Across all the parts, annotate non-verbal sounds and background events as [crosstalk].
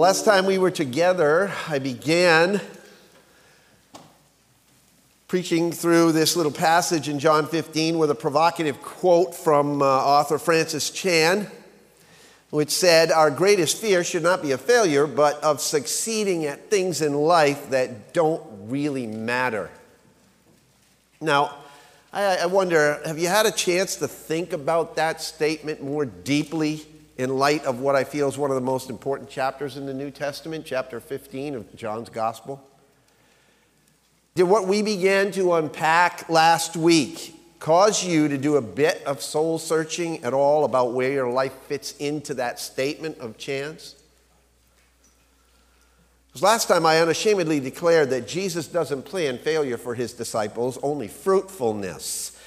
Last time we were together, I began preaching through this little passage in John 15 with a provocative quote from uh, author Francis Chan, which said, Our greatest fear should not be a failure, but of succeeding at things in life that don't really matter. Now, I, I wonder have you had a chance to think about that statement more deeply in light of what I feel is one of the most important chapters in the New Testament, chapter 15 of John's Gospel? Did what we began to unpack last week cause you to do a bit of soul searching at all about where your life fits into that statement of Chan's? Because last time I unashamedly declared that Jesus doesn't plan failure for his disciples, only fruitfulness.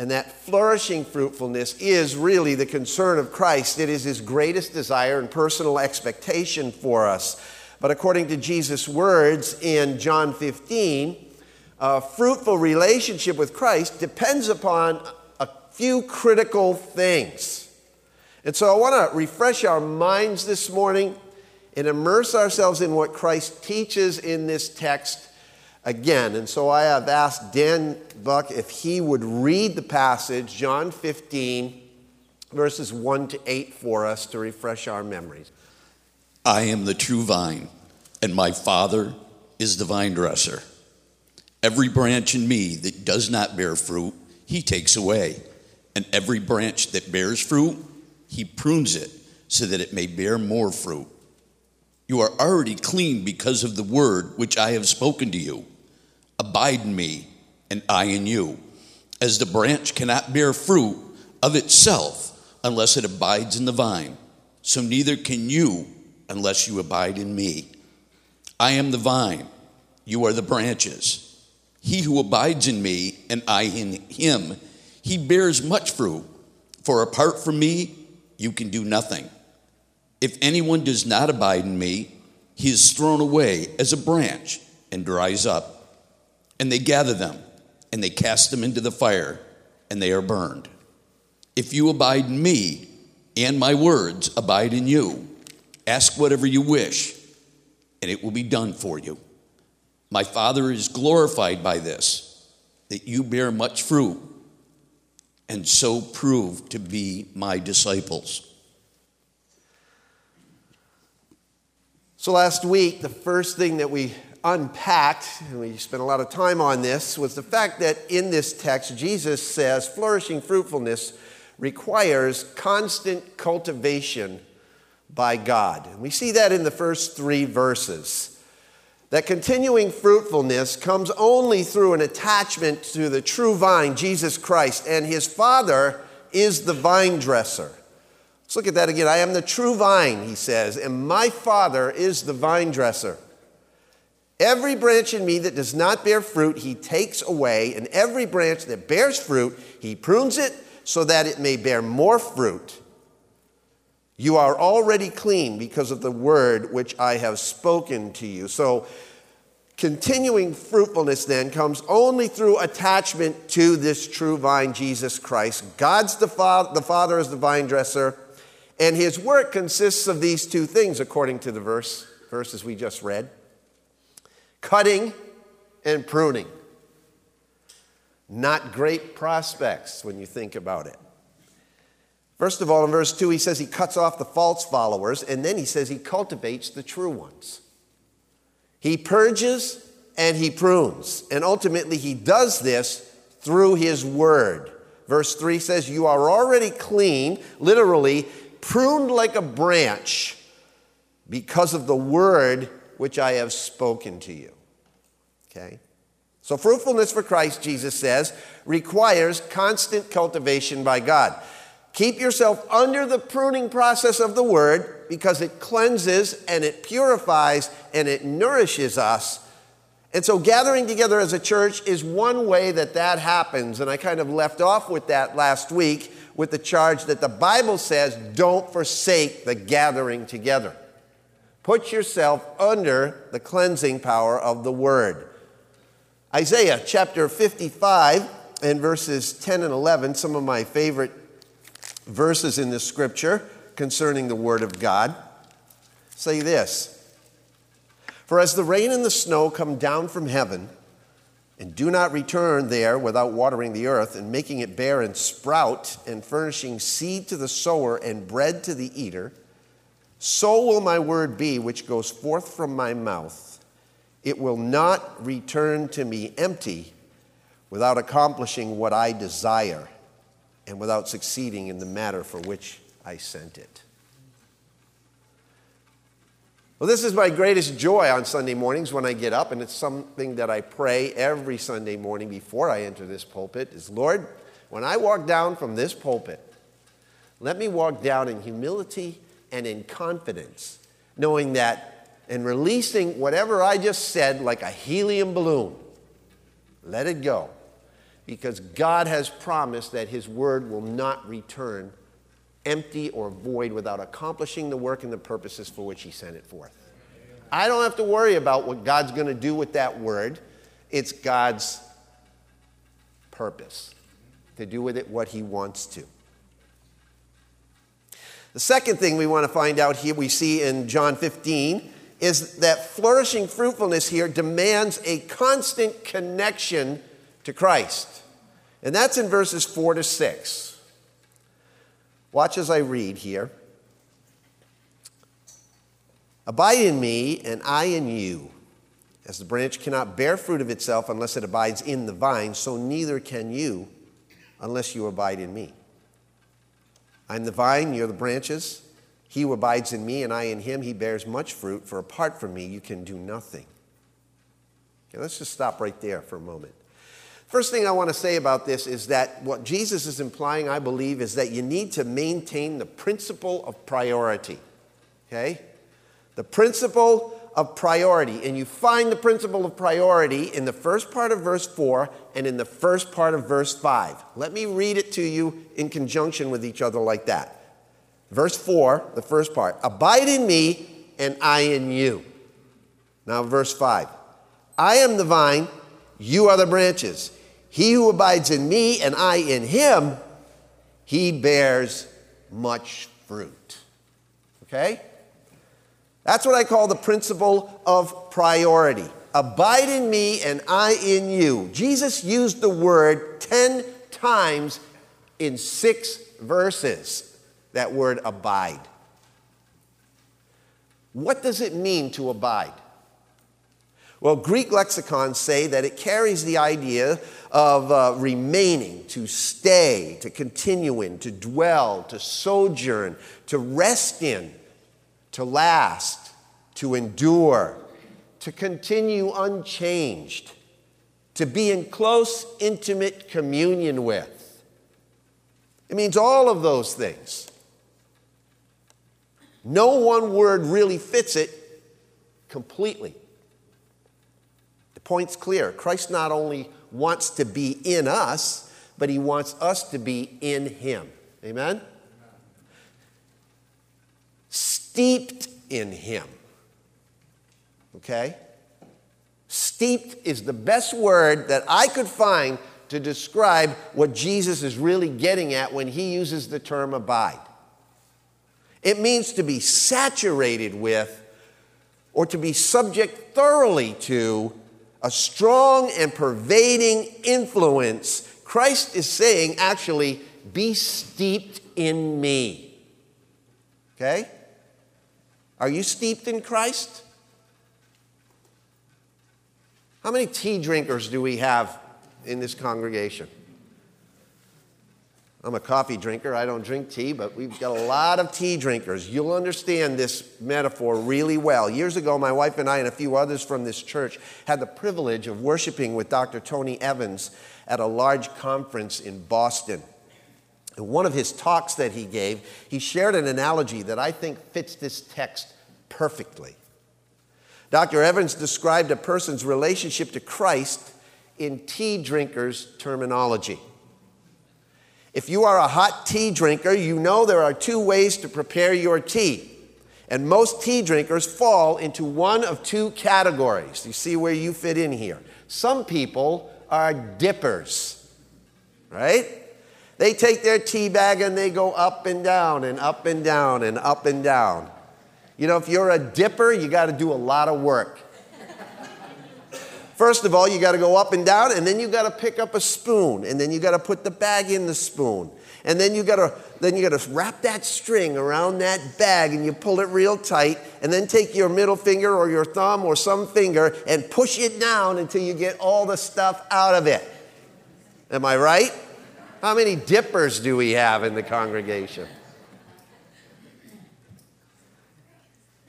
And that flourishing fruitfulness is really the concern of Christ. It is his greatest desire and personal expectation for us. But according to Jesus' words in John 15, a fruitful relationship with Christ depends upon a few critical things. And so I want to refresh our minds this morning and immerse ourselves in what Christ teaches in this text again. And so I have asked Dan Buck if he would read the passage, John 15, verses 1 to 8, for us to refresh our memories. I am the true vine, and my Father is the vine dresser. Every branch in me that does not bear fruit, he takes away. And every branch that bears fruit, he prunes it so that it may bear more fruit. You are already clean because of the word which I have spoken to you. Abide in me, and I in you. As the branch cannot bear fruit of itself unless it abides in the vine, so neither can you unless you abide in me. I am the vine, you are the branches. He who abides in me, and I in him, he bears much fruit. For apart from me, you can do nothing. If anyone does not abide in me, he is thrown away as a branch and dries up. And they gather them and they cast them into the fire and they are burned. If you abide in me and my words abide in you, ask whatever you wish and it will be done for you. My Father is glorified by this, that you bear much fruit and so prove to be my disciples. So, last week, the first thing that we unpacked, and we spent a lot of time on this, was the fact that in this text, Jesus says flourishing fruitfulness requires constant cultivation by God. And we see that in the first three verses. That continuing fruitfulness comes only through an attachment to the true vine, Jesus Christ, and his Father is the vine dresser. Let's look at that again. I am the true vine, he says, and my Father is the vine dresser. Every branch in me that does not bear fruit, he takes away, and every branch that bears fruit, he prunes it so that it may bear more fruit. You are already clean because of the word which I have spoken to you. So, continuing fruitfulness then comes only through attachment to this true vine, Jesus Christ. God's the, fa- the Father is the vine dresser. And his work consists of these two things, according to the verse, verses we just read cutting and pruning. Not great prospects when you think about it. First of all, in verse 2, he says he cuts off the false followers, and then he says he cultivates the true ones. He purges and he prunes, and ultimately he does this through his word. Verse 3 says, You are already clean, literally, pruned like a branch because of the word which I have spoken to you. Okay? So, fruitfulness for Christ, Jesus says, requires constant cultivation by God. Keep yourself under the pruning process of the word because it cleanses and it purifies and it nourishes us. And so, gathering together as a church is one way that that happens. And I kind of left off with that last week with the charge that the Bible says don't forsake the gathering together. Put yourself under the cleansing power of the Word. Isaiah chapter 55 and verses 10 and 11, some of my favorite verses in the scripture concerning the Word of God, say this For as the rain and the snow come down from heaven, and do not return there without watering the earth and making it bear and sprout and furnishing seed to the sower and bread to the eater, so will my word be which goes forth from my mouth. It will not return to me empty without accomplishing what I desire and without succeeding in the matter for which I sent it. Well, this is my greatest joy on Sunday mornings when I get up, and it's something that I pray every Sunday morning before I enter this pulpit is Lord, when I walk down from this pulpit, let me walk down in humility and in confidence, knowing that and releasing whatever I just said like a helium balloon. Let it go. Because God has promised that His word will not return empty or void without accomplishing the work and the purposes for which He sent it forth. I don't have to worry about what God's going to do with that word. It's God's purpose to do with it what He wants to. The second thing we want to find out here, we see in John 15, is that flourishing fruitfulness here demands a constant connection to Christ. And that's in verses 4 to 6. Watch as I read here. Abide in me, and I in you. As the branch cannot bear fruit of itself unless it abides in the vine, so neither can you unless you abide in me. I'm the vine, you're the branches. He who abides in me and I in him, he bears much fruit, for apart from me, you can do nothing. Okay, let's just stop right there for a moment. First thing I want to say about this is that what Jesus is implying, I believe, is that you need to maintain the principle of priority. Okay? The principle of priority. And you find the principle of priority in the first part of verse 4 and in the first part of verse 5. Let me read it to you in conjunction with each other like that. Verse 4, the first part Abide in me, and I in you. Now, verse 5 I am the vine, you are the branches. He who abides in me and I in him, he bears much fruit. Okay? That's what I call the principle of priority. Abide in me and I in you. Jesus used the word 10 times in six verses, that word abide. What does it mean to abide? Well, Greek lexicons say that it carries the idea of uh, remaining, to stay, to continue in, to dwell, to sojourn, to rest in, to last, to endure, to continue unchanged, to be in close, intimate communion with. It means all of those things. No one word really fits it completely. Point's clear. Christ not only wants to be in us, but he wants us to be in him. Amen? Steeped in him. Okay? Steeped is the best word that I could find to describe what Jesus is really getting at when he uses the term abide. It means to be saturated with or to be subject thoroughly to a strong and pervading influence. Christ is saying, actually, be steeped in me. Okay? Are you steeped in Christ? How many tea drinkers do we have in this congregation? I'm a coffee drinker. I don't drink tea, but we've got a lot of tea drinkers. You'll understand this metaphor really well. Years ago, my wife and I and a few others from this church had the privilege of worshiping with Dr. Tony Evans at a large conference in Boston. In one of his talks that he gave, he shared an analogy that I think fits this text perfectly. Dr. Evans described a person's relationship to Christ in tea drinkers' terminology. If you are a hot tea drinker, you know there are two ways to prepare your tea. And most tea drinkers fall into one of two categories. You see where you fit in here. Some people are dippers, right? They take their tea bag and they go up and down and up and down and up and down. You know, if you're a dipper, you got to do a lot of work. First of all, you got to go up and down, and then you got to pick up a spoon, and then you got to put the bag in the spoon. And then you got to then you got to wrap that string around that bag and you pull it real tight and then take your middle finger or your thumb or some finger and push it down until you get all the stuff out of it. Am I right? How many dippers do we have in the congregation?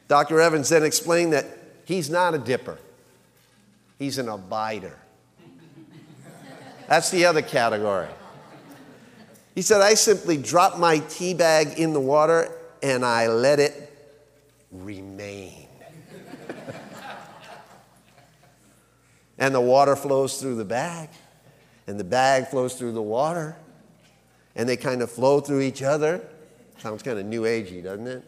Dr. Evans then explained that he's not a dipper. He's an abider. That's the other category. He said, I simply drop my tea bag in the water and I let it remain. [laughs] and the water flows through the bag, and the bag flows through the water, and they kind of flow through each other. Sounds kind of new agey, doesn't it?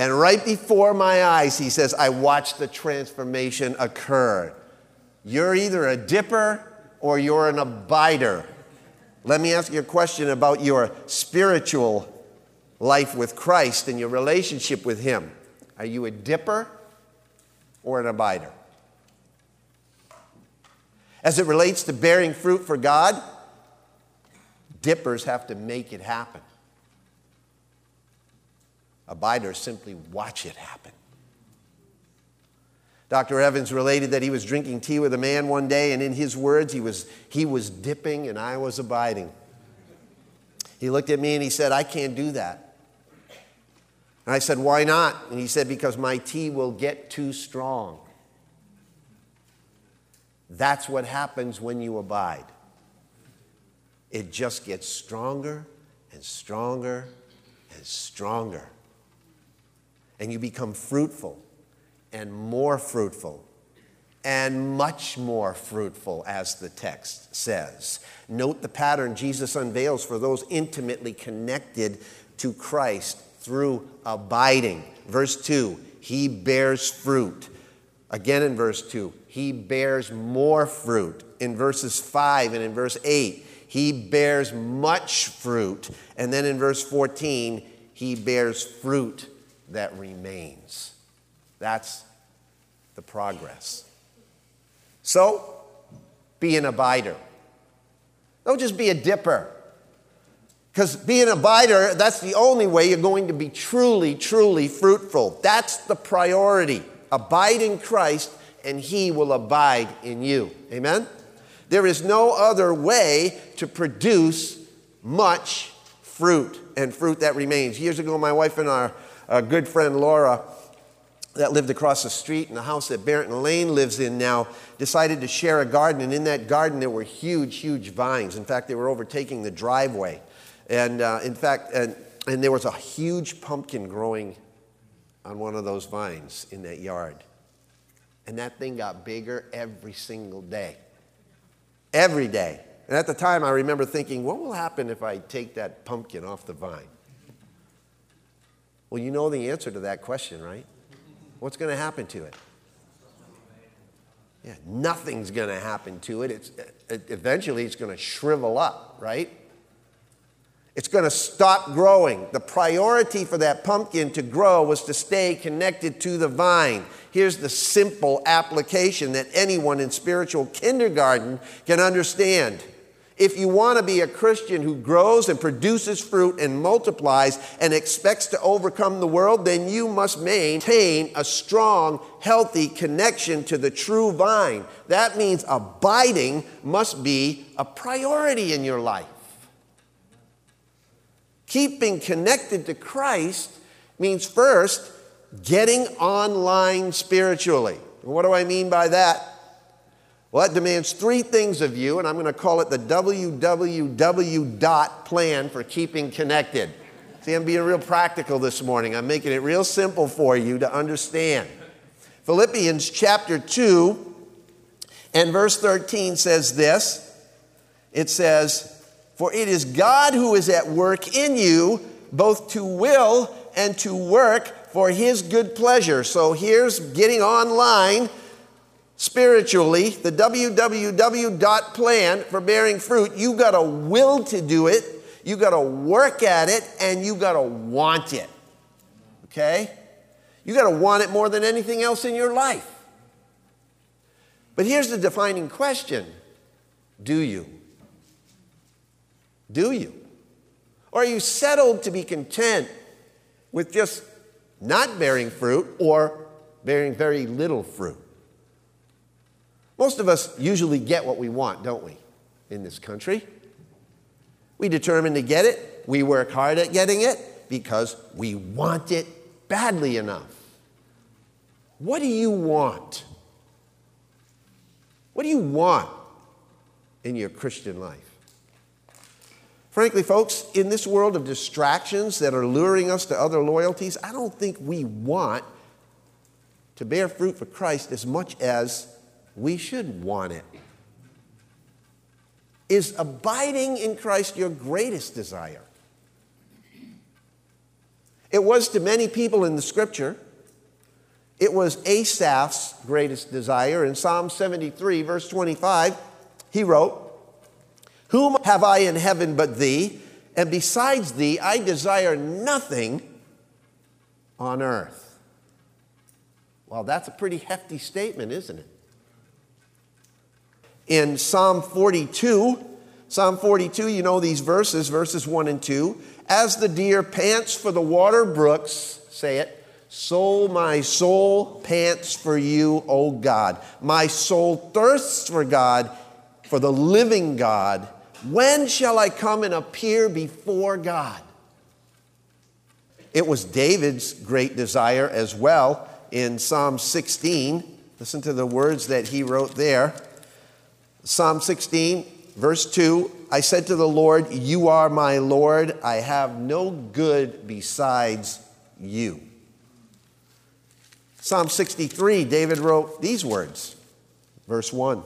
And right before my eyes, he says, I watched the transformation occur. You're either a dipper or you're an abider. Let me ask you a question about your spiritual life with Christ and your relationship with Him. Are you a dipper or an abider? As it relates to bearing fruit for God, dippers have to make it happen. Abiders simply watch it happen. Dr. Evans related that he was drinking tea with a man one day, and in his words, he was, he was dipping and I was abiding. He looked at me and he said, I can't do that. And I said, Why not? And he said, Because my tea will get too strong. That's what happens when you abide. It just gets stronger and stronger and stronger and you become fruitful and more fruitful and much more fruitful, as the text says. Note the pattern Jesus unveils for those intimately connected to Christ through abiding. Verse 2, he bears fruit. Again in verse 2, he bears more fruit. In verses 5 and in verse 8, he bears much fruit. And then in verse 14, he bears fruit that remains. That's the progress. So, be an abider. Don't just be a dipper. Because being a abider, that's the only way you're going to be truly, truly fruitful. That's the priority. Abide in Christ, and He will abide in you. Amen? There is no other way to produce much fruit and fruit that remains. Years ago, my wife and I a good friend Laura that lived across the street in the house that Barrington Lane lives in now decided to share a garden, and in that garden there were huge, huge vines. In fact, they were overtaking the driveway. And uh, in fact, and, and there was a huge pumpkin growing on one of those vines in that yard. And that thing got bigger every single day. Every day. And at the time, I remember thinking, what will happen if I take that pumpkin off the vine? Well, you know the answer to that question, right? What's going to happen to it? Yeah, nothing's going to happen to it. It's, it eventually, it's going to shrivel up, right? It's going to stop growing. The priority for that pumpkin to grow was to stay connected to the vine. Here's the simple application that anyone in spiritual kindergarten can understand. If you want to be a Christian who grows and produces fruit and multiplies and expects to overcome the world, then you must maintain a strong, healthy connection to the true vine. That means abiding must be a priority in your life. Keeping connected to Christ means first getting online spiritually. What do I mean by that? Well, that demands three things of you, and I'm going to call it the WWW dot plan for keeping connected. See, I'm being real practical this morning. I'm making it real simple for you to understand. Philippians chapter 2 and verse 13 says this it says, For it is God who is at work in you, both to will and to work for his good pleasure. So here's getting online spiritually, the www dot plan for bearing fruit, you got a will to do it, you got to work at it, and you got to want it. Okay? You got to want it more than anything else in your life. But here's the defining question Do you? Do you? Or are you settled to be content with just not bearing fruit or bearing very little fruit? Most of us usually get what we want, don't we, in this country? We determine to get it, we work hard at getting it because we want it badly enough. What do you want? What do you want in your Christian life? Frankly, folks, in this world of distractions that are luring us to other loyalties, I don't think we want to bear fruit for Christ as much as we should want it. Is abiding in Christ your greatest desire? It was to many people in the scripture. It was Asaph's greatest desire. In Psalm 73, verse 25, he wrote, Whom have I in heaven but thee? And besides thee, I desire nothing on earth. Well, that's a pretty hefty statement, isn't it? In Psalm 42, Psalm 42, you know these verses, verses 1 and 2. As the deer pants for the water brooks, say it, so my soul pants for you, O God. My soul thirsts for God, for the living God. When shall I come and appear before God? It was David's great desire as well in Psalm 16. Listen to the words that he wrote there. Psalm 16, verse 2 I said to the Lord, You are my Lord. I have no good besides you. Psalm 63, David wrote these words, verse 1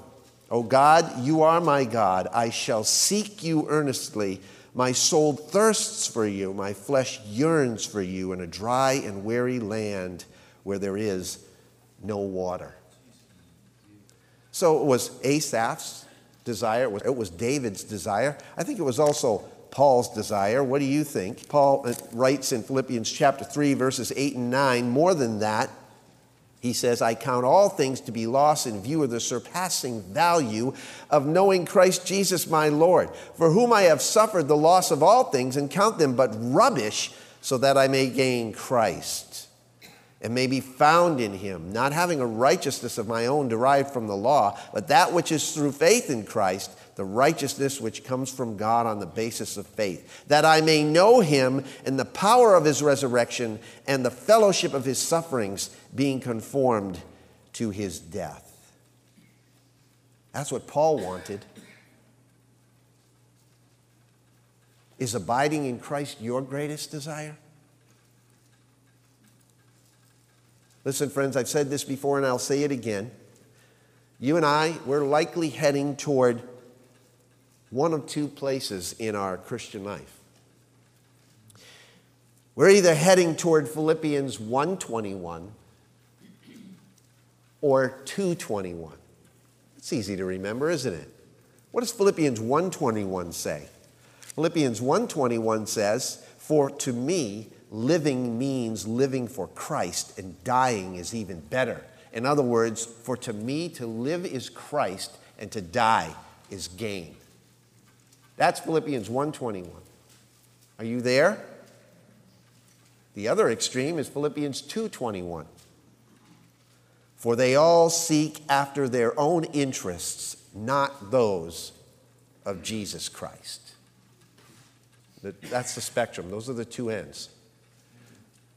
O God, you are my God. I shall seek you earnestly. My soul thirsts for you. My flesh yearns for you in a dry and weary land where there is no water. So it was Asaph's desire, it was David's desire. I think it was also Paul's desire. What do you think? Paul uh, writes in Philippians chapter 3, verses 8 and 9 more than that. He says, I count all things to be lost in view of the surpassing value of knowing Christ Jesus my Lord, for whom I have suffered the loss of all things and count them but rubbish so that I may gain Christ and may be found in him, not having a righteousness of my own derived from the law, but that which is through faith in Christ, the righteousness which comes from God on the basis of faith, that I may know him in the power of his resurrection and the fellowship of his sufferings, being conformed to his death. That's what Paul wanted. Is abiding in Christ your greatest desire? Listen, friends, I've said this before and I'll say it again. You and I, we're likely heading toward one of two places in our Christian life. We're either heading toward Philippians 121 or 221. It's easy to remember, isn't it? What does Philippians 121 say? Philippians 121 says, "For to me living means living for Christ, and dying is even better. In other words, for to me to live is Christ, and to die is gain. That's Philippians 1:21. Are you there? The other extreme is Philippians 2:21. For they all seek after their own interests, not those of Jesus Christ. That's the spectrum. Those are the two ends.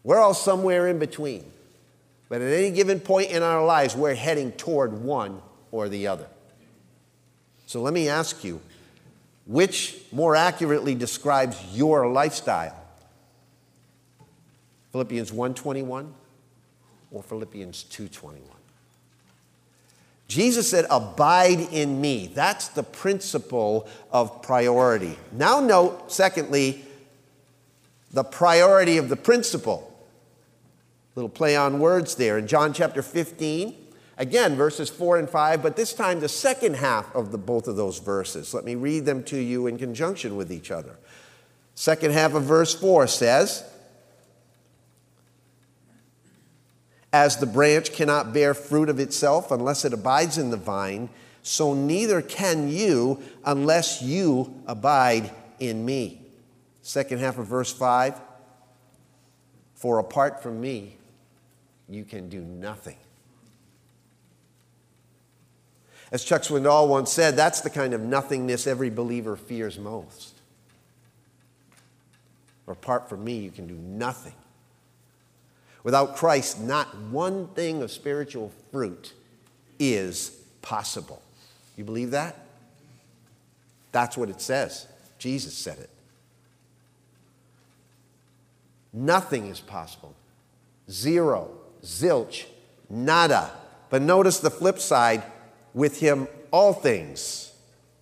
We're all somewhere in between. But at any given point in our lives, we're heading toward one or the other. So let me ask you which more accurately describes your lifestyle? Philippians 1:21 or Philippians 2:21? Jesus said, Abide in me. That's the principle of priority. Now, note, secondly, the priority of the principle. Little play on words there. In John chapter 15, again, verses 4 and 5, but this time the second half of the, both of those verses. Let me read them to you in conjunction with each other. Second half of verse 4 says, As the branch cannot bear fruit of itself unless it abides in the vine, so neither can you unless you abide in me. Second half of verse 5 For apart from me, you can do nothing. As Chuck Swindoll once said, that's the kind of nothingness every believer fears most. Apart from me, you can do nothing. Without Christ, not one thing of spiritual fruit is possible. You believe that? That's what it says. Jesus said it. Nothing is possible. Zero, zilch, nada. But notice the flip side with him, all things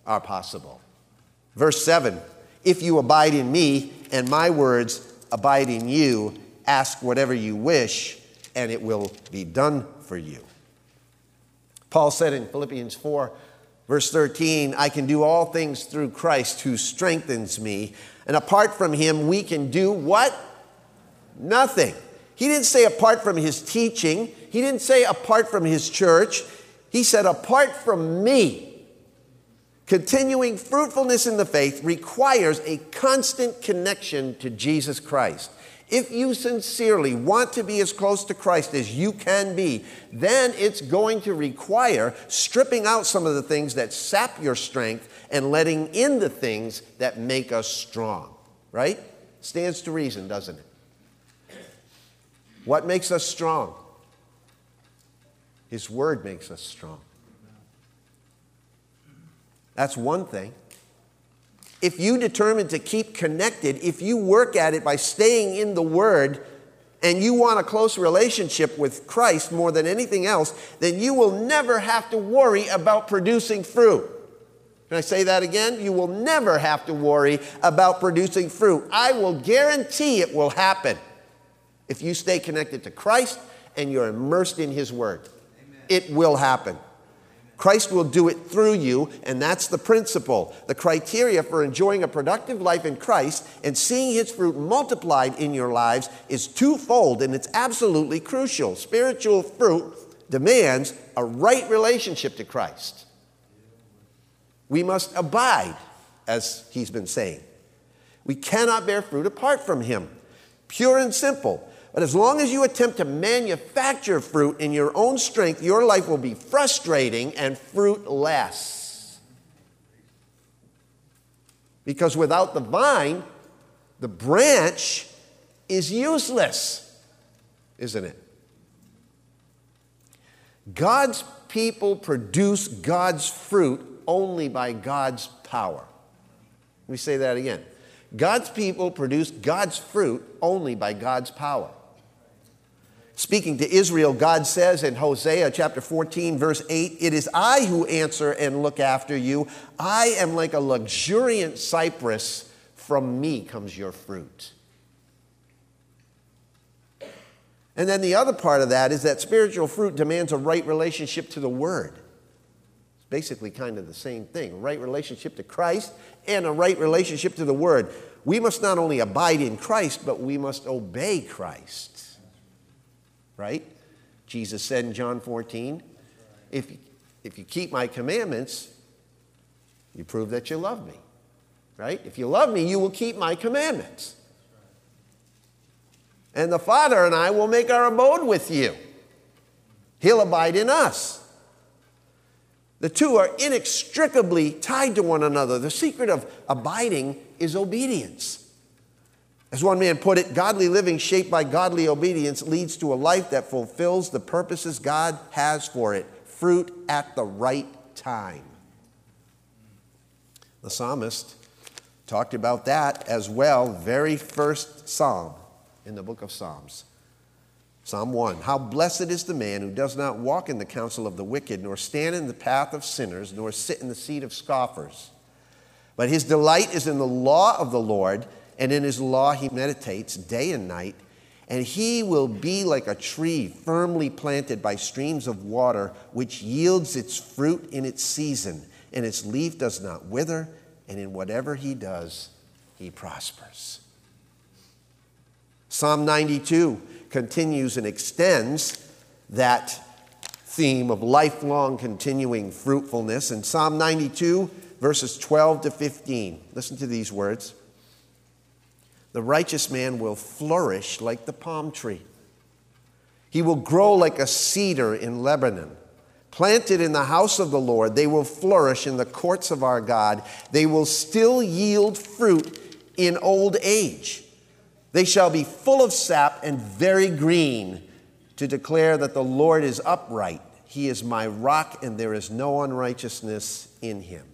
are possible. Verse 7 If you abide in me and my words abide in you, ask whatever you wish, and it will be done for you. Paul said in Philippians 4, verse 13, I can do all things through Christ who strengthens me. And apart from him, we can do what? Nothing. He didn't say apart from his teaching, he didn't say apart from his church, he said, Apart from me, continuing fruitfulness in the faith requires a constant connection to Jesus Christ. If you sincerely want to be as close to Christ as you can be, then it's going to require stripping out some of the things that sap your strength and letting in the things that make us strong. Right? Stands to reason, doesn't it? What makes us strong? His word makes us strong. That's one thing. If you determine to keep connected, if you work at it by staying in the Word, and you want a close relationship with Christ more than anything else, then you will never have to worry about producing fruit. Can I say that again? You will never have to worry about producing fruit. I will guarantee it will happen if you stay connected to Christ and you're immersed in His Word it will happen. Christ will do it through you, and that's the principle. The criteria for enjoying a productive life in Christ and seeing His fruit multiplied in your lives is twofold, and it's absolutely crucial. Spiritual fruit demands a right relationship to Christ. We must abide, as He's been saying. We cannot bear fruit apart from Him. Pure and simple. But as long as you attempt to manufacture fruit in your own strength, your life will be frustrating and fruitless. Because without the vine, the branch is useless, isn't it? God's people produce God's fruit only by God's power. Let me say that again. God's people produce God's fruit only by God's power. Speaking to Israel, God says in Hosea chapter 14, verse 8, It is I who answer and look after you. I am like a luxuriant cypress. From me comes your fruit. And then the other part of that is that spiritual fruit demands a right relationship to the Word. It's basically kind of the same thing a right relationship to Christ and a right relationship to the Word. We must not only abide in Christ, but we must obey Christ right? Jesus said in John 14, if, if you keep my commandments, you prove that you love me, right? If you love me, you will keep my commandments. And the Father and I will make our abode with you. He'll abide in us. The two are inextricably tied to one another. The secret of abiding is obedience. As one man put it, godly living shaped by godly obedience leads to a life that fulfills the purposes God has for it fruit at the right time. The psalmist talked about that as well, very first psalm in the book of Psalms. Psalm 1 How blessed is the man who does not walk in the counsel of the wicked, nor stand in the path of sinners, nor sit in the seat of scoffers. But his delight is in the law of the Lord and in his law he meditates day and night. And he will be like a tree firmly planted by streams of water, which yields its fruit in its season, and its leaf does not wither, and in whatever he does, he prospers. Psalm 92 continues and extends that theme of lifelong continuing fruitfulness. In Psalm 92, verses 12 to 15, listen to these words The righteous man will flourish like the palm tree, he will grow like a cedar in Lebanon. Planted in the house of the Lord, they will flourish in the courts of our God. They will still yield fruit in old age. They shall be full of sap and very green to declare that the Lord is upright. He is my rock, and there is no unrighteousness in him.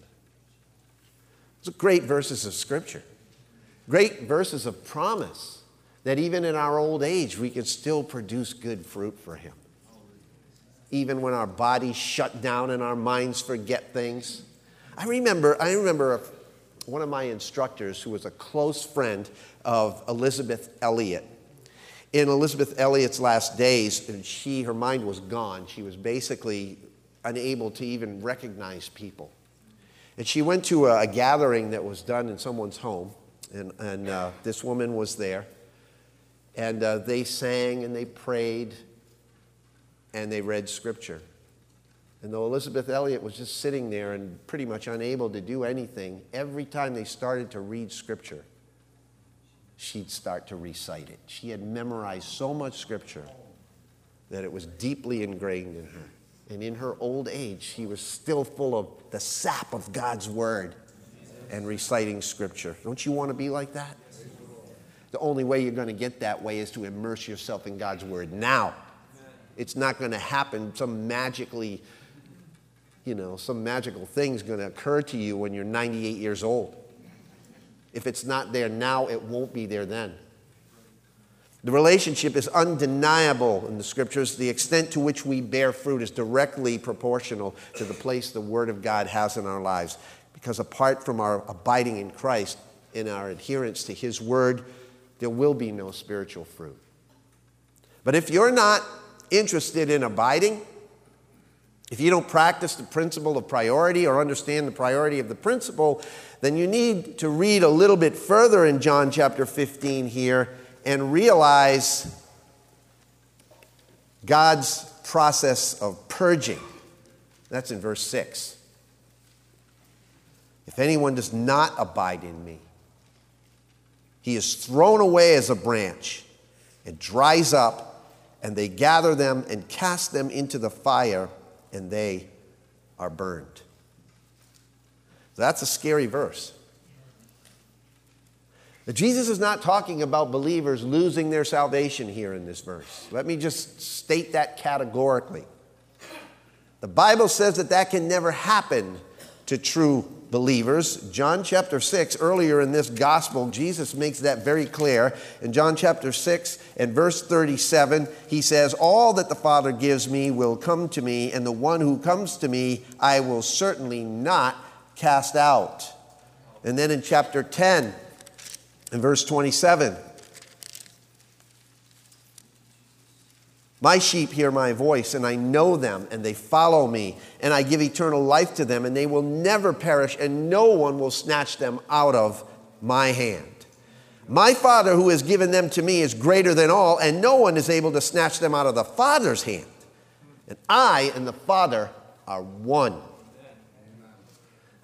Are great verses of Scripture, great verses of promise that even in our old age we can still produce good fruit for him even when our bodies shut down and our minds forget things. I remember, I remember one of my instructors who was a close friend of Elisabeth Elliot. In Elisabeth Elliot's last days, she, her mind was gone. She was basically unable to even recognize people. And she went to a, a gathering that was done in someone's home, and, and uh, this woman was there. And uh, they sang and they prayed and they read scripture. And though Elisabeth Elliot was just sitting there and pretty much unable to do anything, every time they started to read scripture, she'd start to recite it. She had memorized so much scripture that it was deeply ingrained in her. And in her old age, she was still full of the sap of God's word and reciting scripture. Don't you want to be like that? The only way you're going to get that way is to immerse yourself in God's word now. It's not going to happen some magically, you know, some magical thing's going to occur to you when you're 98 years old. If it's not there now, it won't be there then. The relationship is undeniable in the scriptures. The extent to which we bear fruit is directly proportional to the place the Word of God has in our lives. Because apart from our abiding in Christ, in our adherence to His Word, there will be no spiritual fruit. But if you're not interested in abiding, if you don't practice the principle of priority or understand the priority of the principle, then you need to read a little bit further in John chapter 15 here and realize God's process of purging. That's in verse 6. If anyone does not abide in me, he is thrown away as a branch. It dries up and they gather them and cast them into the fire, and they are burned. That's a scary verse. Now, Jesus is not talking about believers losing their salvation here in this verse. Let me just state that categorically. The Bible says that that can never happen to true believers. John chapter 6, earlier in this gospel, Jesus makes that very clear. In John chapter 6 and verse 37, he says, All that the Father gives me will come to me, and the one who comes to me I will certainly not cast out. And then in chapter 10 and verse 27, My sheep hear my voice, and I know them, and they follow me, and I give eternal life to them, and they will never perish, and no one will snatch them out of my hand. My Father, who has given them to me, is greater than all, and no one is able to snatch them out of the Father's hand. And I and the Father are one.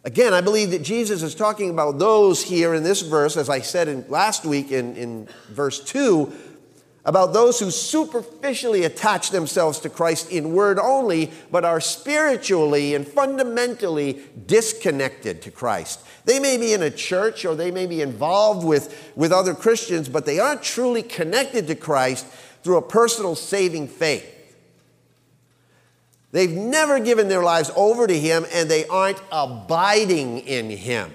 Again, I believe that Jesus is talking about those here in this verse, as I said in, last week in, in verse 2, about those who superficially attach themselves to Christ in word only, but are spiritually and fundamentally disconnected to Christ. They may be in a church or they may be involved with, with other Christians, but they aren't truly connected to Christ through a personal saving faith. They've never given their lives over to Him and they aren't abiding in Him.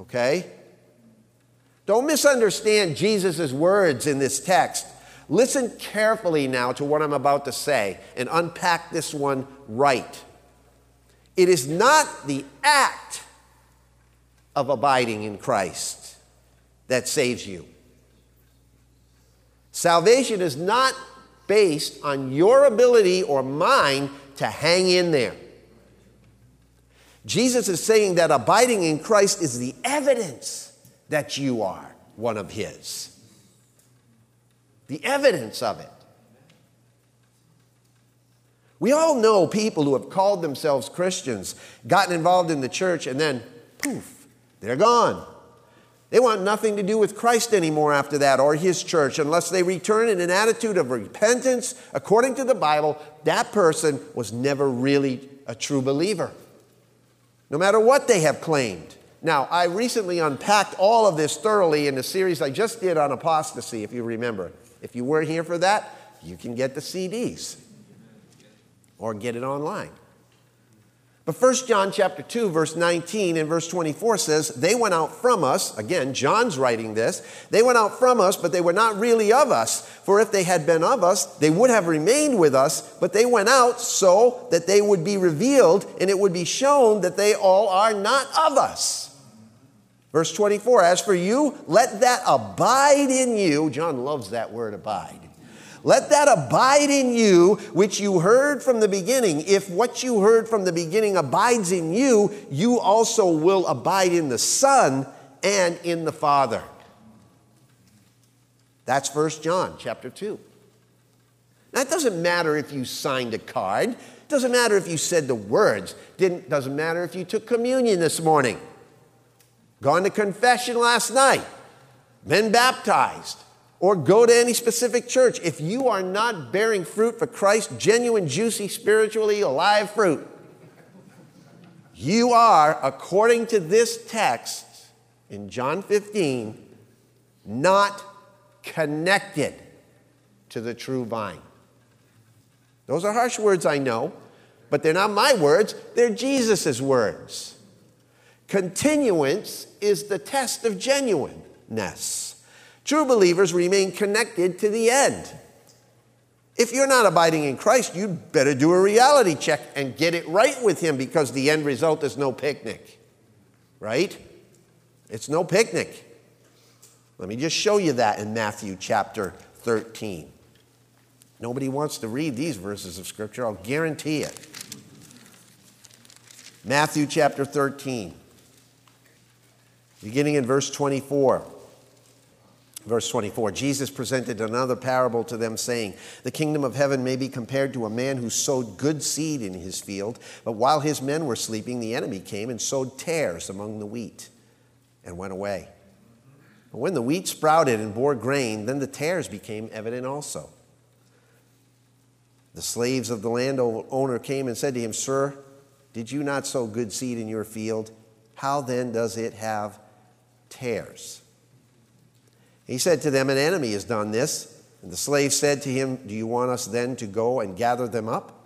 Okay? Don't misunderstand Jesus' words in this text. Listen carefully now to what I'm about to say and unpack this one right. It is not the act of abiding in Christ that saves you. Salvation is not based on your ability or mine to hang in there. Jesus is saying that abiding in Christ is the evidence that you are one of His. The evidence of it. We all know people who have called themselves Christians, gotten involved in the church, and then poof, they're gone. They want nothing to do with Christ anymore after that or his church unless they return in an attitude of repentance. According to the Bible, that person was never really a true believer, no matter what they have claimed. Now, I recently unpacked all of this thoroughly in a series I just did on apostasy, if you remember. If you weren't here for that, you can get the CDs or get it online. But 1 John chapter 2 verse 19 and verse 24 says, "They went out from us." Again, John's writing this. "They went out from us, but they were not really of us, for if they had been of us, they would have remained with us, but they went out so that they would be revealed and it would be shown that they all are not of us." Verse 24, "As for you, let that abide in you." John loves that word abide. Let that abide in you, which you heard from the beginning. If what you heard from the beginning abides in you, you also will abide in the Son and in the Father. That's 1 John chapter 2. Now, it doesn't matter if you signed a card. It doesn't matter if you said the words. It doesn't matter if you took communion this morning. Gone to confession last night. Been baptized or go to any specific church. If you are not bearing fruit for Christ, genuine, juicy, spiritually alive fruit, you are, according to this text in John 15, not connected to the true vine. Those are harsh words, I know, but they're not my words, they're Jesus' words. Continuance is the test of genuineness. True believers remain connected to the end. If you're not abiding in Christ, you'd better do a reality check and get it right with Him because the end result is no picnic. Right? It's no picnic. Let me just show you that in Matthew chapter 13. Nobody wants to read these verses of Scripture, I'll guarantee it. Matthew chapter 13, beginning in verse 24. Verse 24 Jesus presented another parable to them, saying, The kingdom of heaven may be compared to a man who sowed good seed in his field, but while his men were sleeping, the enemy came and sowed tares among the wheat and went away. But when the wheat sprouted and bore grain, then the tares became evident also. The slaves of the landowner came and said to him, Sir, did you not sow good seed in your field? How then does it have tares? He said to them, An enemy has done this. And the slave said to him, Do you want us then to go and gather them up?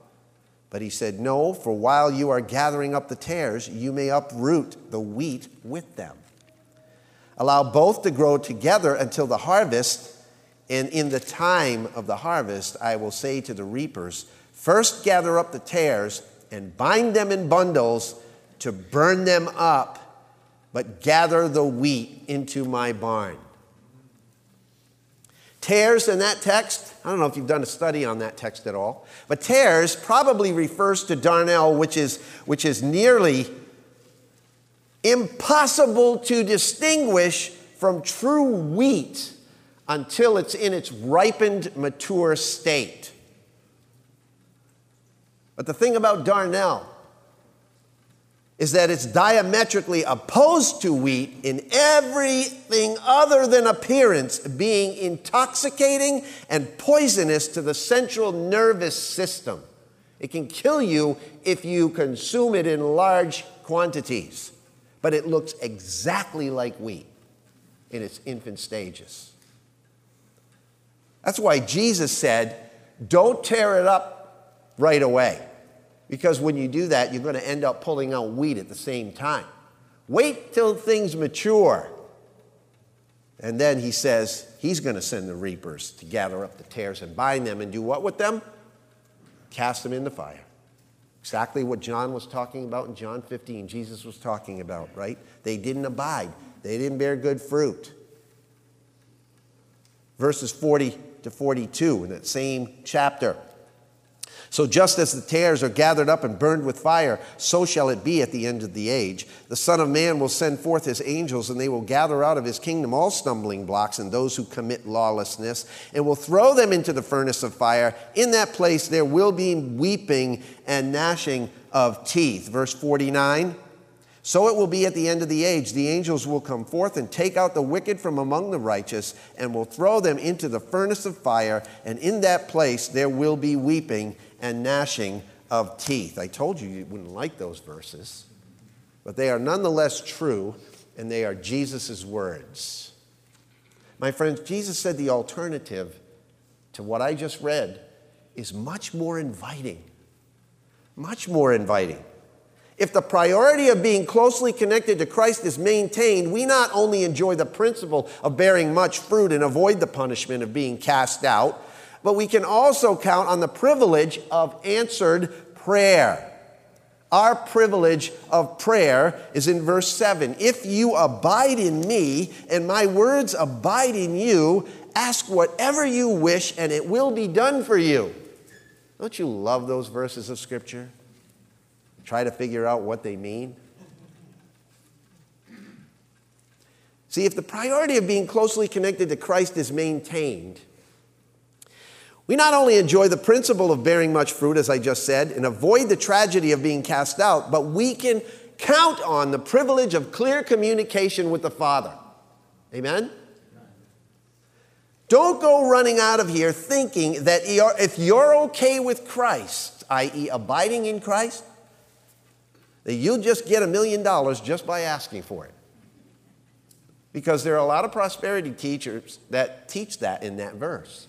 But he said, No, for while you are gathering up the tares, you may uproot the wheat with them. Allow both to grow together until the harvest. And in the time of the harvest, I will say to the reapers, First gather up the tares and bind them in bundles to burn them up, but gather the wheat into my barn. Tares in that text, I don't know if you've done a study on that text at all, but tares probably refers to darnel, which is, which is nearly impossible to distinguish from true wheat until it's in its ripened, mature state. But the thing about darnel is that it's diametrically opposed to wheat in everything other than appearance, being intoxicating and poisonous to the central nervous system. It can kill you if you consume it in large quantities, but it looks exactly like wheat in its infant stages. That's why Jesus said, Don't tear it up right away. Because when you do that, you're going to end up pulling out wheat at the same time. Wait till things mature. And then he says he's going to send the reapers to gather up the tares and bind them and do what with them? Cast them in the fire. Exactly what John was talking about in John 15, Jesus was talking about, right? They didn't abide, they didn't bear good fruit. Verses 40 to 42 in that same chapter. So just as the tares are gathered up and burned with fire, so shall it be at the end of the age. The Son of Man will send forth his angels, and they will gather out of his kingdom all stumbling blocks and those who commit lawlessness, and will throw them into the furnace of fire. In that place there will be weeping and gnashing of teeth. Verse 49. So it will be at the end of the age. The angels will come forth and take out the wicked from among the righteous and will throw them into the furnace of fire. And in that place there will be weeping and gnashing of teeth. I told you you wouldn't like those verses, but they are nonetheless true and they are Jesus' words. My friends, Jesus said the alternative to what I just read is much more inviting. Much more inviting. If the priority of being closely connected to Christ is maintained, we not only enjoy the principle of bearing much fruit and avoid the punishment of being cast out, but we can also count on the privilege of answered prayer. Our privilege of prayer is in verse 7. If you abide in me and my words abide in you, ask whatever you wish and it will be done for you. Don't you love those verses of Scripture? try to figure out what they mean? See, if the priority of being closely connected to Christ is maintained, we not only enjoy the principle of bearing much fruit, as I just said, and avoid the tragedy of being cast out, but we can count on the privilege of clear communication with the Father. Amen? Don't go running out of here thinking that if you're okay with Christ, i.e., abiding in Christ, that you'll just get a million dollars just by asking for it. Because there are a lot of prosperity teachers that teach that in that verse.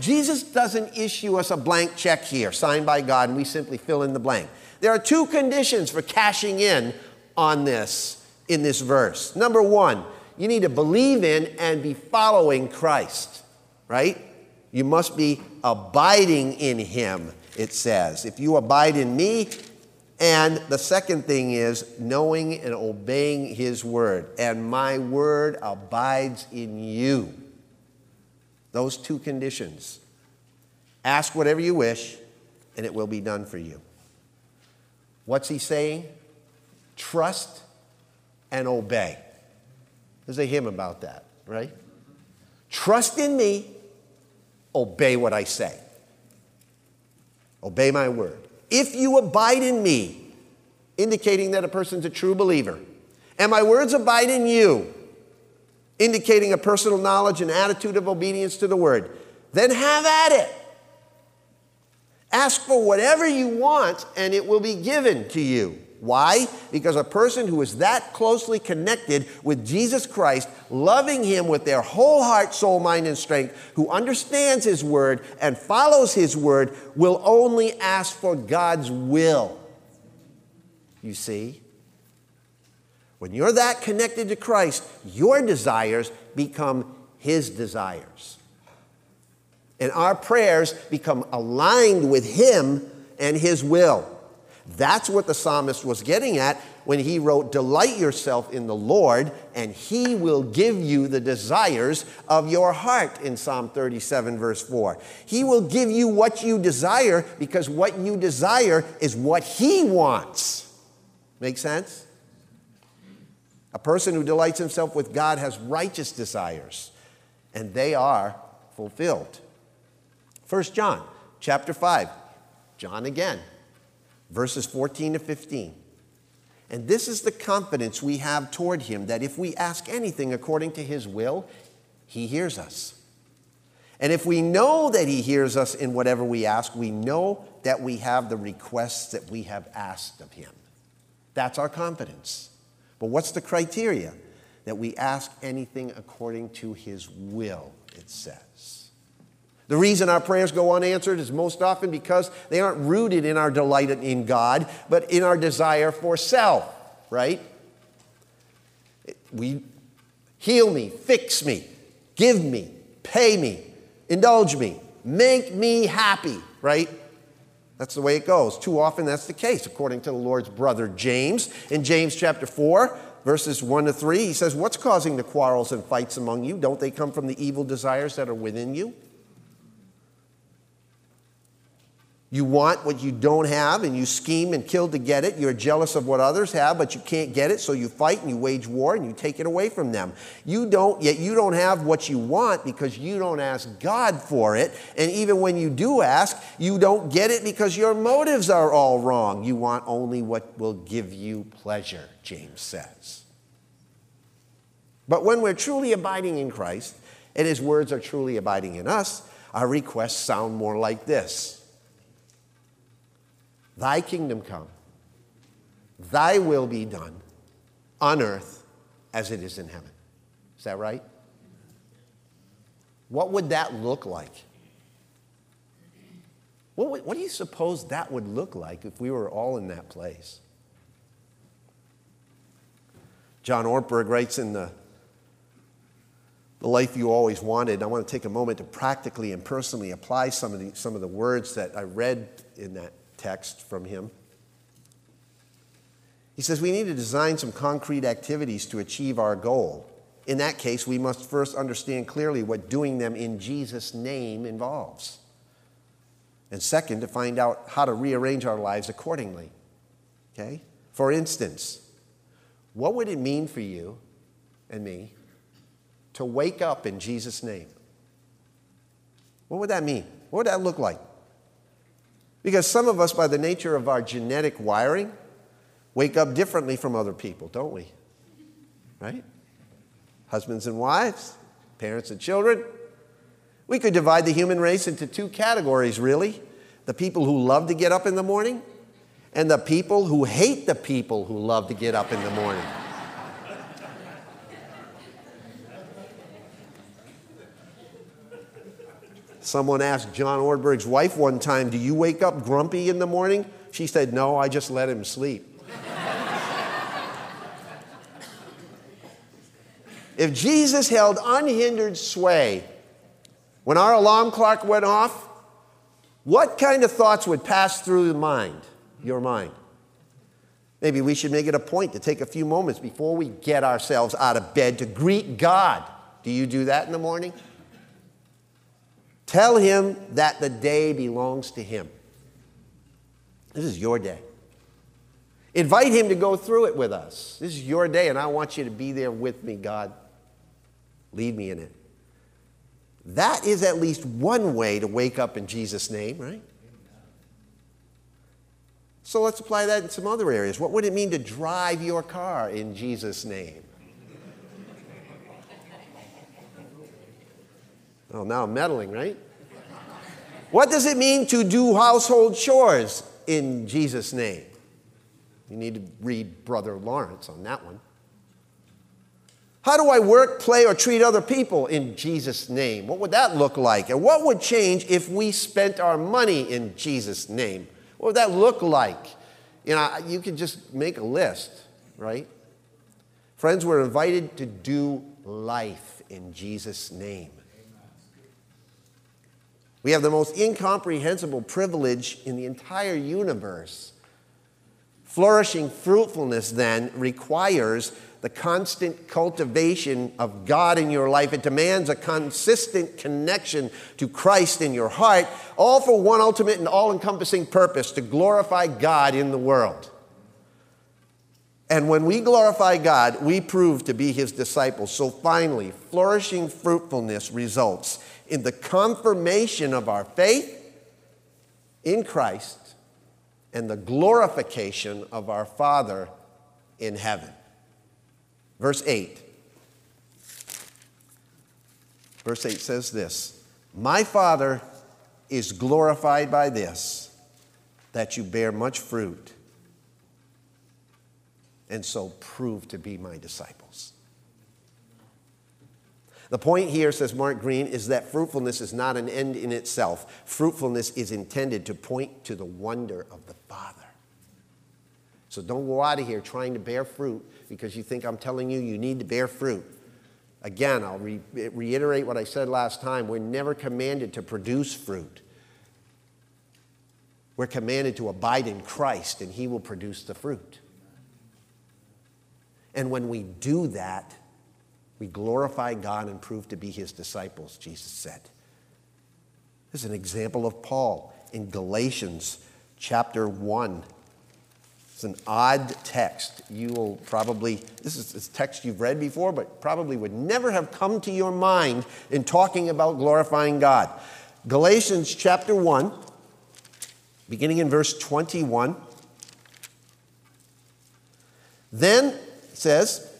Jesus doesn't issue us a blank check here, signed by God, and we simply fill in the blank. There are two conditions for cashing in on this in this verse. Number one, you need to believe in and be following Christ, right? You must be abiding in Him, it says. If you abide in me and the second thing is knowing and obeying His word. And my word abides in you. Those two conditions. Ask whatever you wish, and it will be done for you. What's He saying? Trust and obey. There's a hymn about that, right? Trust in me, obey what I say. Obey my word. If you abide in me, indicating that a person's a true believer, and my words abide in you, indicating a personal knowledge and attitude of obedience to the word, then have at it. Ask for whatever you want, and it will be given to you. Why? Because a person who is that closely connected with Jesus Christ, loving Him with their whole heart, soul, mind, and strength, who understands His Word and follows His Word, will only ask for God's will. You see? When you're that connected to Christ, your desires become His desires. And our prayers become aligned with Him and His will. That's what the psalmist was getting at when he wrote, Delight yourself in the Lord, and he will give you the desires of your heart in Psalm 37, verse 4. He will give you what you desire because what you desire is what he wants. Make sense? A person who delights himself with God has righteous desires, and they are fulfilled. 1 John chapter 5. John again verses 14 to 15. And this is the confidence we have toward him that if we ask anything according to his will, he hears us. And if we know that he hears us in whatever we ask, we know that we have the requests that we have asked of him. That's our confidence. But what's the criteria? That we ask anything according to his will, it says. The reason our prayers go unanswered is most often because they aren't rooted in our delight in God, but in our desire for self, right? We heal me, fix me, give me, pay me, indulge me, make me happy, right? That's the way it goes. Too often that's the case, according to the Lord's brother James. In James chapter 4, verses 1 to 3, he says, What's causing the quarrels and fights among you? Don't they come from the evil desires that are within you? You want what you don't have and you scheme and kill to get it. You're jealous of what others have, but you can't get it, so you fight and you wage war and you take it away from them. You don't, yet you don't have what you want because you don't ask God for it. And even when you do ask, you don't get it because your motives are all wrong. You want only what will give you pleasure, James says. But when we're truly abiding in Christ and his words are truly abiding in us, our requests sound more like this. Thy kingdom come, thy will be done on earth as it is in heaven. Is that right? What would that look like? What, what do you suppose that would look like if we were all in that place? John Ortberg writes in the, the Life You Always Wanted. I want to take a moment to practically and personally apply some of the, some of the words that I read in that text from him. He says we need to design some concrete activities to achieve our goal. In that case, we must first understand clearly what doing them in Jesus' name involves. And second, to find out how to rearrange our lives accordingly. Okay? For instance, what would it mean for you and me to wake up in Jesus' name? What would that mean? What would that look like? Because some of us, by the nature of our genetic wiring, wake up differently from other people, don't we? Right? Husbands and wives, parents and children. We could divide the human race into two categories, really the people who love to get up in the morning, and the people who hate the people who love to get up in the morning. Someone asked John Ortberg's wife one time, Do you wake up grumpy in the morning? She said, No, I just let him sleep. if Jesus held unhindered sway when our alarm clock went off, what kind of thoughts would pass through the mind, your mind? Maybe we should make it a point to take a few moments before we get ourselves out of bed to greet God. Do you do that in the morning? Tell him that the day belongs to him. This is your day. Invite him to go through it with us. This is your day, and I want you to be there with me, God. Lead me in it. That is at least one way to wake up in Jesus' name, right? So let's apply that in some other areas. What would it mean to drive your car in Jesus' name? Oh, now I'm meddling, right? What does it mean to do household chores in Jesus' name? You need to read Brother Lawrence on that one. How do I work, play, or treat other people in Jesus' name? What would that look like? And what would change if we spent our money in Jesus' name? What would that look like? You know, you could just make a list, right? Friends, we're invited to do life in Jesus' name. We have the most incomprehensible privilege in the entire universe. Flourishing fruitfulness then requires the constant cultivation of God in your life. It demands a consistent connection to Christ in your heart, all for one ultimate and all encompassing purpose to glorify God in the world. And when we glorify God, we prove to be his disciples. So finally, flourishing fruitfulness results in the confirmation of our faith in Christ and the glorification of our Father in heaven. Verse 8. Verse 8 says this My Father is glorified by this, that you bear much fruit, and so prove to be my disciples. The point here, says Mark Greene, is that fruitfulness is not an end in itself. Fruitfulness is intended to point to the wonder of the Father. So don't go out of here trying to bear fruit because you think I'm telling you you need to bear fruit. Again, I'll re- reiterate what I said last time. We're never commanded to produce fruit. We're commanded to abide in Christ, and He will produce the fruit. And when we do that, we glorify God and prove to be his disciples, Jesus said. This is an example of Paul in Galatians chapter 1. It's an odd text. You will probably, this is a text you've read before, but probably would never have come to your mind in talking about glorifying God. Galatians chapter 1, beginning in verse 21. Then says,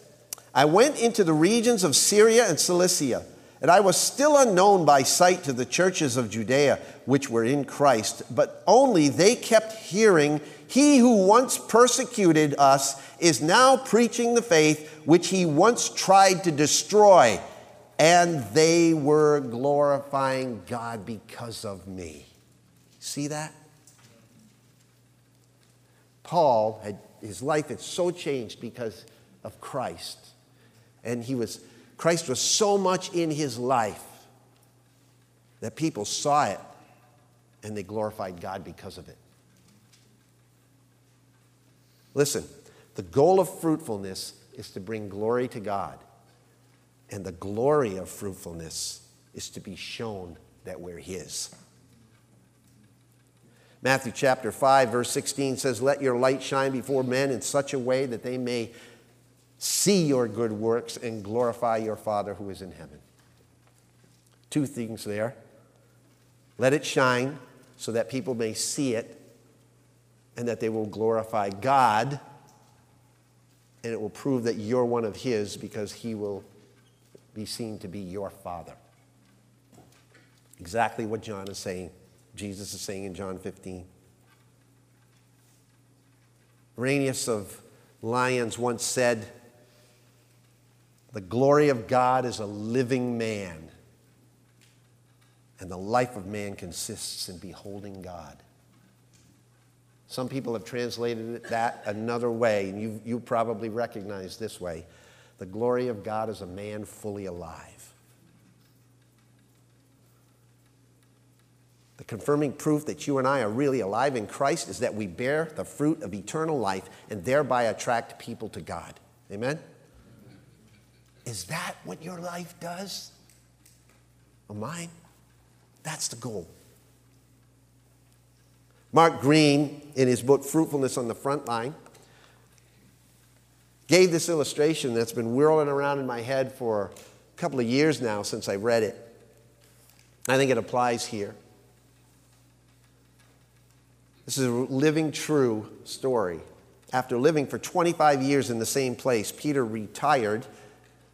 I went into the regions of Syria and Cilicia, and I was still unknown by sight to the churches of Judea which were in Christ, but only they kept hearing, He who once persecuted us is now preaching the faith which he once tried to destroy, and they were glorifying God because of me. See that? Paul had his life had so changed because of Christ. And he was Christ was so much in his life that people saw it and they glorified God because of it. Listen, the goal of fruitfulness is to bring glory to God. And the glory of fruitfulness is to be shown that we're His. Matthew chapter 5, verse 16 says, Let your light shine before men in such a way that they may see your good works and glorify your Father who is in heaven. Two things there. Let it shine so that people may see it and that they will glorify God and it will prove that you're one of His because He will be seen to be your Father. Exactly what John is saying. Jesus is saying in John 15. Irenaeus of Lyons once said, The glory of God is a living man, and the life of man consists in beholding God. Some people have translated that another way, and you, you probably recognize this way. The glory of God is a man fully alive. The confirming proof that you and I are really alive in Christ is that we bear the fruit of eternal life and thereby attract people to God. Amen? Is that what your life does? Or mine? That's the goal. Mark Greene, in his book Fruitfulness on the Front Line, gave this illustration that's been whirling around in my head for a couple of years now since I read it. I think it applies here. This is a living true story. After living for 25 years in the same place, Peter retired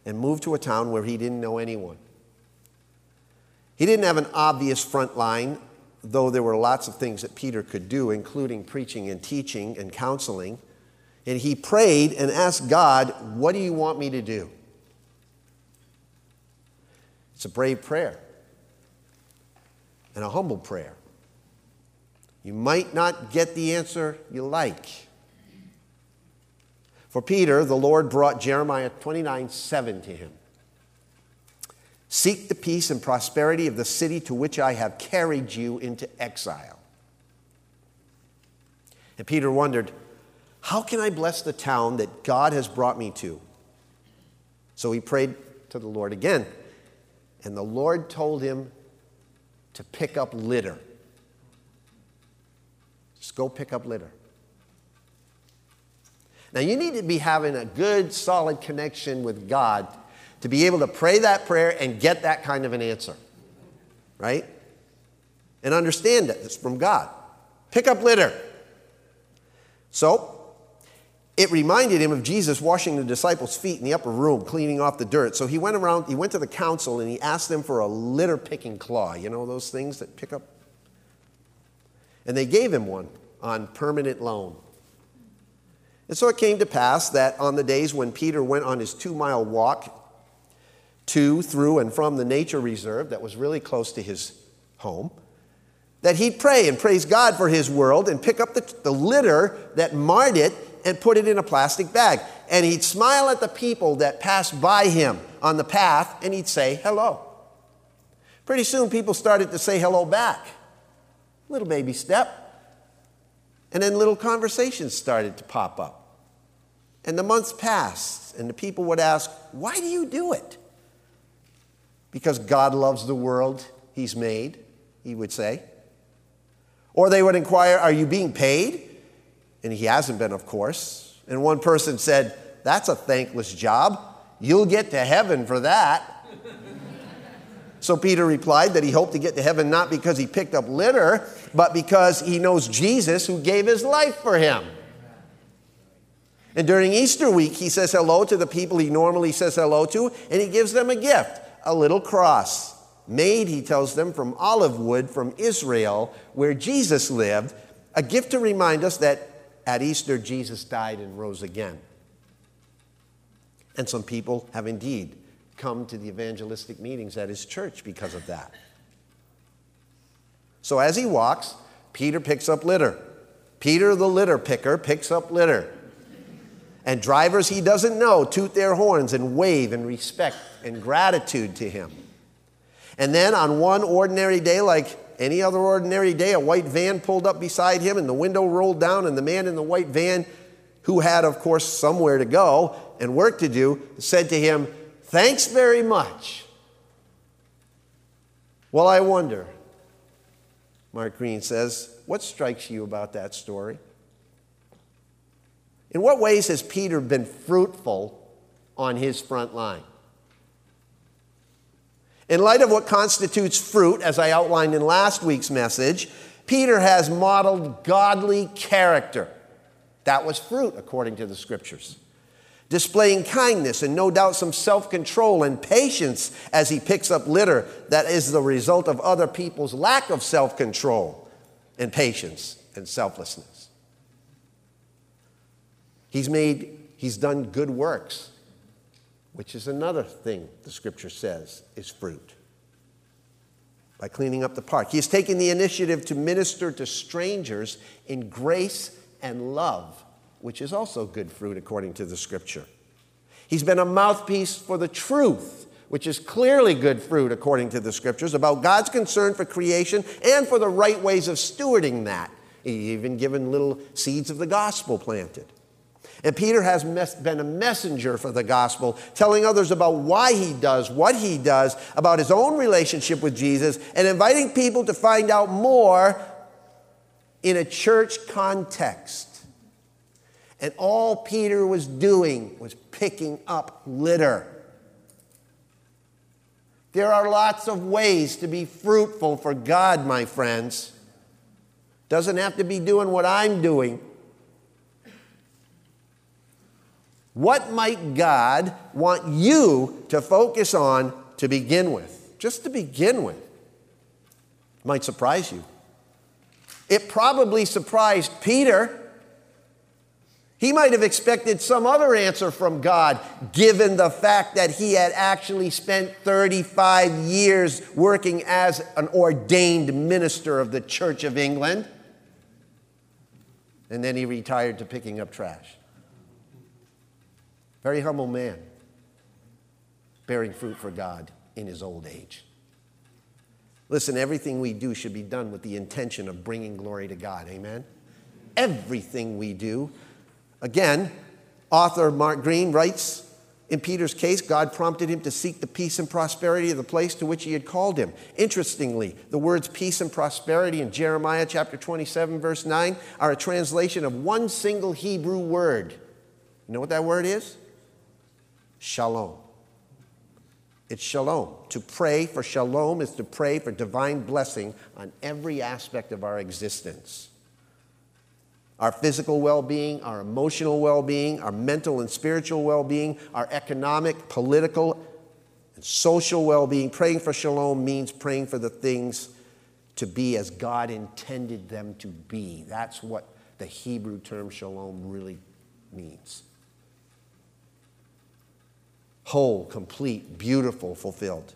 and moved to a town where he didn't know anyone. He didn't have an obvious front line, though there were lots of things that Peter could do, including preaching and teaching and counseling. And he prayed and asked God, What do you want me to do? It's a brave prayer and a humble prayer. You might not get the answer you like. For Peter, the Lord brought Jeremiah 29 7 to him. Seek the peace and prosperity of the city to which I have carried you into exile. And Peter wondered, How can I bless the town that God has brought me to? So he prayed to the Lord again. And the Lord told him to pick up litter. Just go pick up litter. Now, you need to be having a good, solid connection with God to be able to pray that prayer and get that kind of an answer, right? And understand that it's from God. Pick up litter. So, it reminded him of Jesus washing the disciples' feet in the upper room, cleaning off the dirt. So he went around, he went to the council and he asked them for a litter picking claw. You know those things that pick up and they gave him one on permanent loan. And so it came to pass that on the days when Peter went on his two mile walk to, through, and from the nature reserve that was really close to his home, that he'd pray and praise God for his world and pick up the, the litter that marred it and put it in a plastic bag. And he'd smile at the people that passed by him on the path and he'd say hello. Pretty soon, people started to say hello back. Little baby step. And then little conversations started to pop up. And the months passed, and the people would ask, Why do you do it? Because God loves the world He's made, he would say. Or they would inquire, Are you being paid? And he hasn't been, of course. And one person said, That's a thankless job. You'll get to heaven for that. so Peter replied that he hoped to get to heaven not because he picked up litter, but because he knows Jesus who gave his life for him. And during Easter week, he says hello to the people he normally says hello to, and he gives them a gift a little cross. Made, he tells them, from olive wood from Israel, where Jesus lived, a gift to remind us that at Easter Jesus died and rose again. And some people have indeed come to the evangelistic meetings at his church because of that. So as he walks, Peter picks up litter. Peter, the litter picker, picks up litter. And drivers he doesn't know toot their horns and wave in respect and gratitude to him. And then on one ordinary day, like any other ordinary day, a white van pulled up beside him and the window rolled down, and the man in the white van, who had, of course, somewhere to go and work to do, said to him, Thanks very much. Well, I wonder, Mark Greene says, what strikes you about that story? In what ways has Peter been fruitful on his front line? In light of what constitutes fruit, as I outlined in last week's message, Peter has modeled godly character. That was fruit, according to the scriptures. Displaying kindness and no doubt some self control and patience as he picks up litter that is the result of other people's lack of self control and patience and selflessness. He's made, he's done good works, which is another thing the scripture says is fruit. By cleaning up the park. He has taken the initiative to minister to strangers in grace and love, which is also good fruit according to the scripture. He's been a mouthpiece for the truth, which is clearly good fruit according to the scriptures, about God's concern for creation and for the right ways of stewarding that. He even given little seeds of the gospel planted. And Peter has been a messenger for the gospel, telling others about why he does what he does, about his own relationship with Jesus, and inviting people to find out more in a church context. And all Peter was doing was picking up litter. There are lots of ways to be fruitful for God, my friends. Doesn't have to be doing what I'm doing. What might God want you to focus on to begin with? Just to begin with. Might surprise you. It probably surprised Peter. He might have expected some other answer from God, given the fact that he had actually spent 35 years working as an ordained minister of the Church of England. And then he retired to picking up trash. Very humble man, bearing fruit for God in his old age. Listen, everything we do should be done with the intention of bringing glory to God. Amen? Everything we do. Again, author Mark Greene writes in Peter's case, God prompted him to seek the peace and prosperity of the place to which he had called him. Interestingly, the words peace and prosperity in Jeremiah chapter 27, verse 9, are a translation of one single Hebrew word. You know what that word is? shalom. It's shalom. To pray for shalom is to pray for divine blessing on every aspect of our existence. Our physical well being, our emotional well being, our mental and spiritual well being, our economic, political, and social well being. Praying for shalom means praying for the things to be as God intended them to be. That's what the Hebrew term shalom really means whole, complete, beautiful, fulfilled.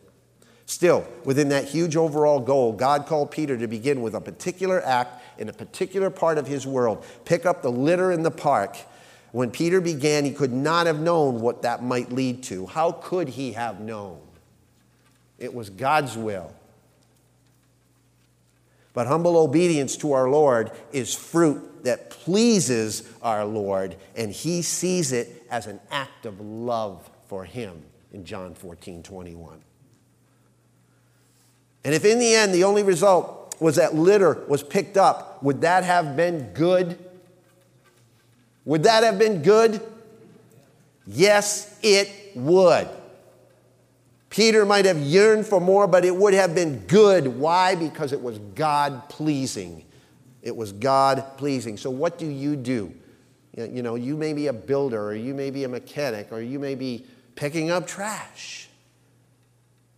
Still, within that huge overall goal, God called Peter to begin with a particular act in a particular part of his world. Pick up the litter in the park. When Peter began, he could not have known what that might lead to. How could he have known? It was God's will. But humble obedience to our Lord is fruit that pleases our Lord, and he sees it as an act of love for him in John 14 21. And if in the end the only result was that litter was picked up, would that have been good? Would that have been good? Yes, it would. Peter might have yearned for more, but it would have been good. Why? Because it was God pleasing. It was God pleasing. So, what do you do? You know, you may be a builder, or you may be a mechanic, or you may be picking up trash.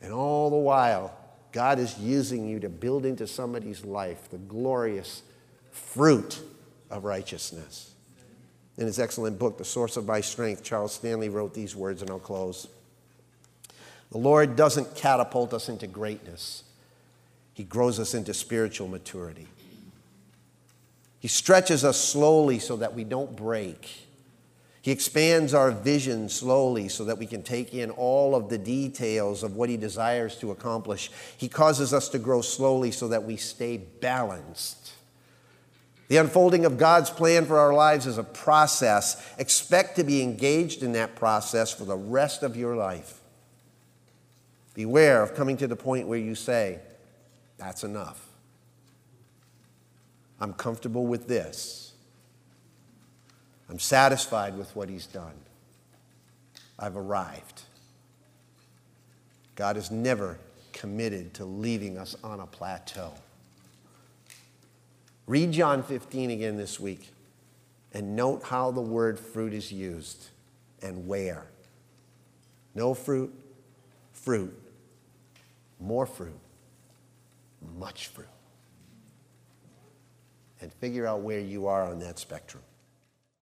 And all the while, God is using you to build into somebody's life the glorious fruit of righteousness. In his excellent book, The Source of My Strength, Charles Stanley wrote these words, and I'll close. The Lord doesn't catapult us into greatness, He grows us into spiritual maturity. He stretches us slowly so that we don't break. He expands our vision slowly so that we can take in all of the details of what He desires to accomplish. He causes us to grow slowly so that we stay balanced. The unfolding of God's plan for our lives is a process. Expect to be engaged in that process for the rest of your life. Beware of coming to the point where you say, That's enough. I'm comfortable with this. I'm satisfied with what He's done. I've arrived. God is never committed to leaving us on a plateau. Read John 15 again this week and note how the word fruit is used and where. No fruit, fruit, more fruit, much fruit and figure out where you are on that spectrum.